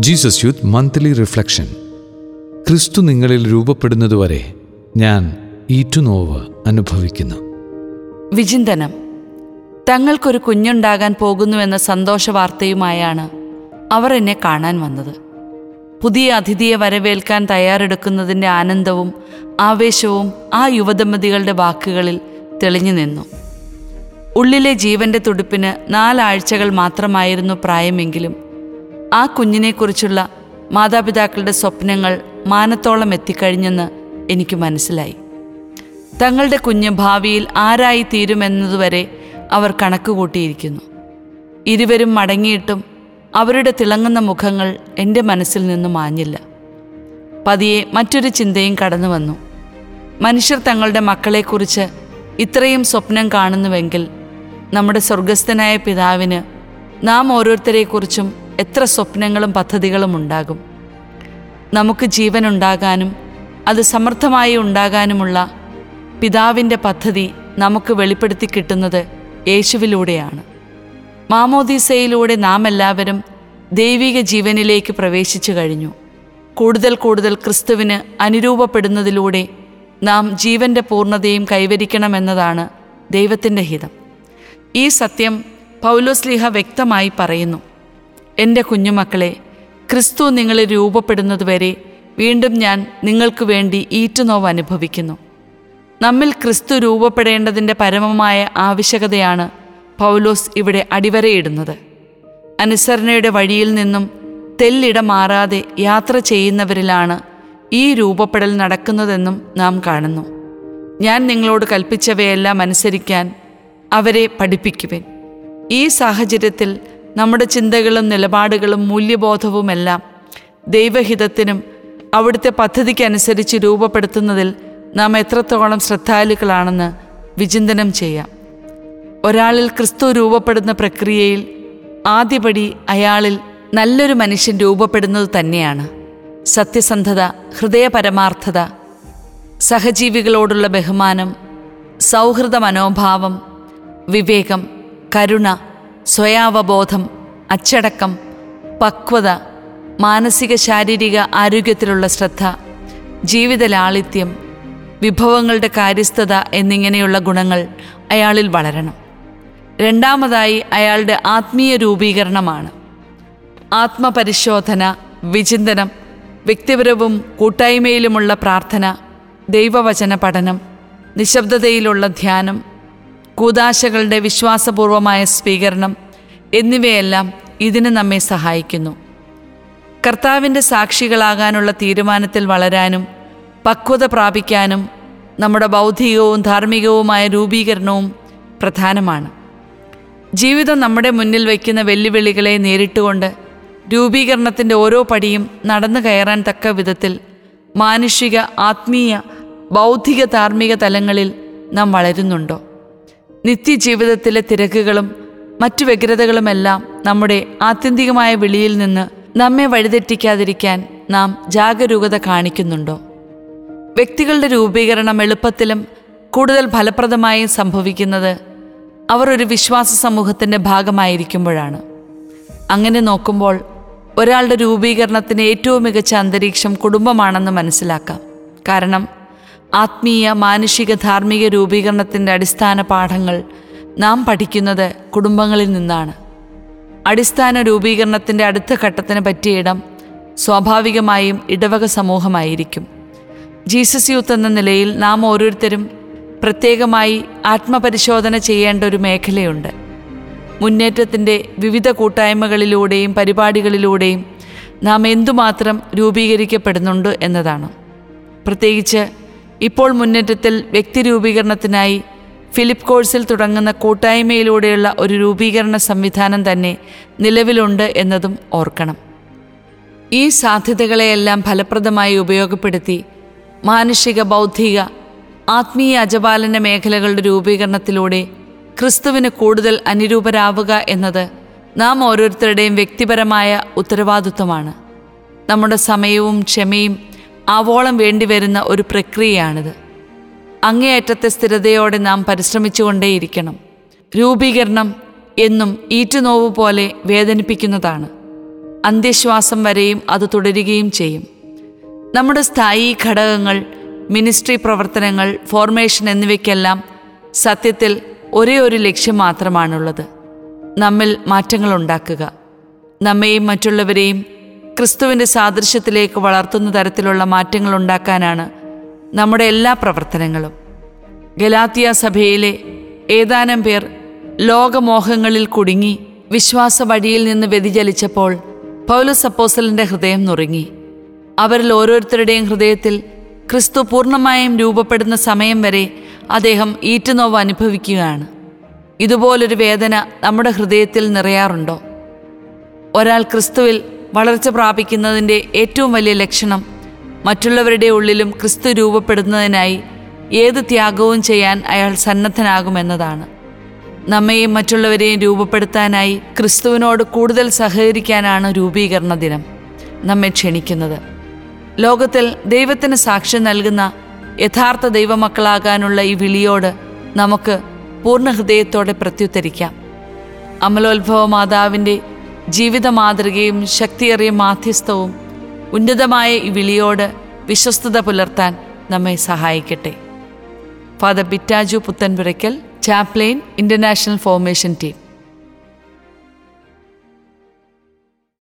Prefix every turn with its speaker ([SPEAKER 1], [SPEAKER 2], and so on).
[SPEAKER 1] Jesus youth monthly reflection ക്രിസ്തു നിങ്ങളിൽ രൂപപ്പെടുന്നതുവരെ ഞാൻ ഈറ്റുനോവ് അനുഭവിക്കുന്നു.
[SPEAKER 2] വിചിന്തനം. തങ്ങൾക്കൊരു കുഞ്ഞുണ്ടാകാൻ പോകുന്നുവെന്ന സന്തോഷ വാർത്തയുമായാണ് അവർ എന്നെ കാണാൻ വന്നത്. പുതിയ അതിഥിയെ വരവേൽക്കാൻ തയ്യാറെടുക്കുന്നതിന്റെ ആനന്ദവും ആവേശവും ആ യുവദമ്പതികളുടെ വാക്കുകളിൽ തെളിഞ്ഞു നിന്നു. ഉള്ളിലെ ജീവന്റെ തുടിപ്പിന് നാലാഴ്ചകൾ മാത്രമായിരുന്നു പ്രായമെങ്കിലും ആ കുഞ്ഞിനെക്കുറിച്ചുള്ള മാതാപിതാക്കളുടെ സ്വപ്നങ്ങൾ മാനത്തോളം എത്തിക്കഴിഞ്ഞെന്ന് എനിക്ക് മനസ്സിലായി. തങ്ങളുടെ കുഞ്ഞ് ഭാവിയിൽ ആരായി തീരുമെന്നതുവരെ അവർ കണക്കുകൂട്ടിയിരിക്കുന്നു. ഇരുവരും മടങ്ങിയിട്ടും അവരുടെ തിളങ്ങുന്ന മുഖങ്ങൾ എന്റെ മനസ്സിൽ നിന്ന് മാഞ്ഞില്ല. പതിയെ മറ്റൊരു ചിന്തയും കടന്നു വന്നു. മനുഷ്യർ തങ്ങളുടെ മക്കളെക്കുറിച്ച് ഇത്രയും സ്വപ്നം കാണുന്നുവെങ്കിൽ നമ്മുടെ സ്വർഗസ്ഥനായ പിതാവിന് നാം ഓരോരുത്തരെക്കുറിച്ചും എത്ര സ്വപ്നങ്ങളും പദ്ധതികളും ഉണ്ടാകും. നമുക്ക് ജീവൻ ഉണ്ടാകാനും അത് സമർത്ഥമായി ഉണ്ടാകാനുമുള്ള പിതാവിന്റെ പദ്ധതി നമുക്ക് വെളിപ്പെടുത്തി കിട്ടുന്നത് യേശുവിലൂടെയാണ്. മാമോദീസയിലൂടെ നാം എല്ലാവരും ദൈവിക ജീവനിലേക്ക് പ്രവേശിച്ചു കഴിഞ്ഞു. കൂടുതൽ കൂടുതൽ ക്രിസ്തുവിന് അനുരൂപപ്പെടുന്നതിലൂടെ നാം ജീവന്റെ പൂർണതയും കൈവരിക്കണമെന്നതാണ് ദൈവത്തിന്റെ ഹിതം. ഈ സത്യം പൗലോസ്ലിഹ വ്യക്തമായി പറയുന്നു. എന്റെ കുഞ്ഞുമക്കളെ ക്രിസ്തു നിങ്ങളെ രൂപപ്പെടുന്നതുവരെ വീണ്ടും ഞാൻ നിങ്ങൾക്ക് വേണ്ടി ഈറ്റുനോവ് അനുഭവിക്കുന്നു. നമ്മിൽ ക്രിസ്തു രൂപപ്പെടേണ്ടതിന്റെ പരമമായ ആവശ്യകതയാണ് പൗലോസ് ഇവിടെ അടിവരയിടുന്നത്. അനുസരണയുടെ വഴിയിൽ നിന്നും തെല്ലിട മാറാതെ യാത്ര ചെയ്യുന്നവരിലാണ് ഈ രൂപപ്പെടൽ നടക്കുന്നതെന്നും നാം കാണുന്നു. ഞാൻ നിങ്ങളോട് കൽപ്പിച്ചവയെല്ലാം അനുസരിക്കാൻ അവരെ പഠിപ്പിക്കുവിൻ. ഈ സാഹചര്യത്തിൽ നമ്മുടെ ചിന്തകളും നിലപാടുകളും മൂല്യബോധവുമെല്ലാം ദൈവഹിതത്തിനും അവിടുത്തെ പദ്ധതിക്കനുസരിച്ച് രൂപപ്പെടുത്തുന്നതിൽ നാം എത്രത്തോളം ശ്രദ്ധാലുക്കളാണെന്ന് വിചിന്തനം ചെയ്യാം. ഒരാളിൽ ക്രിസ്തു രൂപപ്പെടുന്ന പ്രക്രിയയിൽ ആദ്യപടി അയാളിൽ നല്ലൊരു മനുഷ്യൻ രൂപപ്പെടുന്നത് തന്നെയാണ്. സത്യസന്ധത ഹൃദയപരമാർത്ഥത സഹജീവികളോടുള്ള ബഹുമാനം സൗഹൃദ മനോഭാവം വിവേകം കരുണ സ്വയാവബോധം അച്ചടക്കം പക്വത മാനസിക ശാരീരിക ആരോഗ്യത്തിലുള്ള ശ്രദ്ധ ജീവിത ലാളിത്യം വിഭവങ്ങളുടെ കാര്യസ്ഥത എന്നിങ്ങനെയുള്ള ഗുണങ്ങൾ അയാളിൽ വളരണം. രണ്ടാമതായി അയാളുടെ ആത്മീയ രൂപീകരണമാണ്. ആത്മപരിശോധന വിചിന്തനം വ്യക്തിപരവും കൂട്ടായ്മയിലുമുള്ള പ്രാർത്ഥന ദൈവവചന പഠനം നിശബ്ദതയിലുള്ള ധ്യാനം കൂതാശകളുടെ വിശ്വാസപൂർവമായ സ്വീകരണം എന്നിവയെല്ലാം ഇതിന് നമ്മെ സഹായിക്കുന്നു. കർത്താവിന്റെ സാക്ഷികളാകാനുള്ള തീരുമാനത്തിൽ വളരാനും പക്വത പ്രാപിക്കാനും നമ്മുടെ ബൗദ്ധികവും ധാർമ്മികവുമായ രൂപീകരണവും പ്രധാനമാണ്. ജീവിതം നമ്മുടെ മുന്നിൽ വയ്ക്കുന്ന വെല്ലുവിളികളെ നേരിട്ടുകൊണ്ട് രൂപീകരണത്തിന്റെ ഓരോ പടിയും നടന്നു കയറാൻ തക്ക വിധത്തിൽ മാനുഷിക ആത്മീയ ബൗദ്ധിക ധാർമ്മിക തലങ്ങളിൽ നാം വളരുന്നുണ്ടോ? നിത്യജീവിതത്തിലെ തിരക്കുകളും മറ്റു വ്യഗ്രതകളുമെല്ലാം നമ്മുടെ ആത്യന്തികമായ വിളിയിൽ നിന്ന് നമ്മെ വഴിതെറ്റിക്കാതിരിക്കാൻ നാം ജാഗരൂകത കാണിക്കുന്നുണ്ടോ? വ്യക്തികളുടെ രൂപീകരണം എളുപ്പത്തിലും കൂടുതൽ ഫലപ്രദമായും സംഭവിക്കുന്നത് അവർ ഒരു വിശ്വാസ സമൂഹത്തിന്റെ ഭാഗമായിരിക്കുമ്പോഴാണ്. അങ്ങനെ നോക്കുമ്പോൾ ഒരാളുടെ രൂപീകരണത്തിന് ഏറ്റവും മികച്ച അന്തരീക്ഷം കുടുംബമാണെന്ന് മനസ്സിലാക്കാം. കാരണം ആത്മീയ മാനുഷിക ധാർമ്മിക രൂപീകരണത്തിന്റെ അടിസ്ഥാന പാഠങ്ങൾ നാം പഠിക്കുന്നത് കുടുംബങ്ങളിൽ നിന്നാണ്. അടിസ്ഥാന രൂപീകരണത്തിന്റെ അടുത്ത ഘട്ടത്തിന് പറ്റിയ ഇടം സ്വാഭാവികമായും ഇടവക സമൂഹമായിരിക്കും. ജീസസ് യൂത്ത് എന്ന നിലയിൽ നാം ഓരോരുത്തരും പ്രത്യേകമായി ആത്മപരിശോധന ചെയ്യേണ്ട ഒരു മേഖലയുണ്ട്. മുന്നേറ്റത്തിന്റെ വിവിധ കൂട്ടായ്മകളിലൂടെയും പരിപാടികളിലൂടെയും നാം എന്തുമാത്രം രൂപീകരിക്കപ്പെടുന്നുണ്ട് എന്നതാണ്. പ്രത്യേകിച്ച് ഇപ്പോൾ മുന്നേറ്റത്തിൽ വ്യക്തിരൂപീകരണത്തിനായി ഫിലിപ്പ് കോഴ്സിൽ തുടങ്ങുന്ന കൂട്ടായ്മയിലൂടെയുള്ള ഒരു രൂപീകരണ സംവിധാനം തന്നെ നിലവിലുണ്ട് എന്നതും ഓർക്കണം. ഈ സാധ്യതകളെയെല്ലാം ഫലപ്രദമായി ഉപയോഗപ്പെടുത്തി മാനുഷിക ബൗദ്ധിക ആത്മീയ അജപാലന മേഖലകളുടെ രൂപീകരണത്തിലൂടെ ക്രിസ്തുവിന് കൂടുതൽ അനുരൂപരാവുക എന്നത് നാം ഓരോരുത്തരുടെയും വ്യക്തിപരമായ ഉത്തരവാദിത്വമാണ്. നമ്മുടെ സമയവും ക്ഷമയും ആവോളം വേണ്ടിവരുന്ന ഒരു പ്രക്രിയയാണിത്. അങ്ങേയറ്റത്തെ സ്ഥിരതയോടെ നാം പരിശ്രമിച്ചുകൊണ്ടേയിരിക്കണം. രൂപീകരണം എന്നും ഈറ്റുനോവ് പോലെ വേദനിപ്പിക്കുന്നതാണ്. അന്ത്യശ്വാസം വരെയും അത് തുടരുകയും ചെയ്യും. നമ്മുടെ സ്ഥായി ഘടകങ്ങൾ മിനിസ്ട്രി പ്രവർത്തനങ്ങൾ ഫോർമേഷൻ എന്നിവയ്ക്കെല്ലാം സത്യത്തിൽ ഒരേ ഒരു ലക്ഷ്യം മാത്രമാണുള്ളത്. നമ്മിൽ മാറ്റങ്ങൾ ഉണ്ടാക്കുക നമ്മെയും മറ്റുള്ളവരെയും ക്രിസ്തുവിന്റെ സാദൃശ്യത്തിലേക്ക് വളർത്തുന്ന തരത്തിലുള്ള മാറ്റങ്ങൾ ഉണ്ടാക്കാനാണ് നമ്മുടെ എല്ലാ പ്രവർത്തനങ്ങളും. ഗലാത്തിയ സഭയിലെ ഏതാനും പേർ ലോകമോഹങ്ങളിൽ കുടുങ്ങി വിശ്വാസ വഴിയിൽ നിന്ന് വ്യതിചലിച്ചപ്പോൾ പൗലോസ് അപ്പോസലിന്റെ ഹൃദയം നുറുങ്ങി. അവരിൽ ഓരോരുത്തരുടെയും ഹൃദയത്തിൽ ക്രിസ്തു പൂർണമായും രൂപപ്പെടുന്ന സമയം വരെ അദ്ദേഹം ഈറ്റുനോവ് അനുഭവിക്കുകയാണ്. ഇതുപോലൊരു വേദന നമ്മുടെ ഹൃദയത്തിൽ നിറയാറുണ്ടോ? ഒരാൾ ക്രിസ്തുവിൽ വളർച്ച പ്രാപിക്കുന്നതിന്റെ ഏറ്റവും വലിയ ലക്ഷണം മറ്റുള്ളവരുടെ ഉള്ളിലും ക്രിസ്തു രൂപപ്പെടുന്നതിനായി ഏത് ത്യാഗവും ചെയ്യാൻ അയാൾ സന്നദ്ധനാകുമെന്നതാണ്. നമ്മെയും മറ്റുള്ളവരെയും രൂപപ്പെടുത്താനായി ക്രിസ്തുവിനോട് കൂടുതൽ സഹകരിക്കാനാണ് രൂപീകരണ ദിനം. നമ്മെ ക്ഷണിക്കുന്നത്. ലോകത്തിൽ ദൈവത്തിന് സാക്ഷ്യം നൽകുന്ന യഥാർത്ഥ ദൈവമക്കളാകാനുള്ള ഈ വിളിയോട് നമുക്ക് പൂർണ ഹൃദയത്തോടെ പ്രത്യുത്തരിക്കാം. അമലോത്ഭവ മാതാവിന്റെ ജീവിത മാതൃകയും ശക്തിയേറിയ മാധ്യസ്ഥവും ഉന്നതമായ ഈ വിളിയോട് വിശ്വസ്തത പുലർത്താൻ നമ്മെ സഹായിക്കട്ടെ. Father Bitaju Puthanpurakkal chaplain international formation team.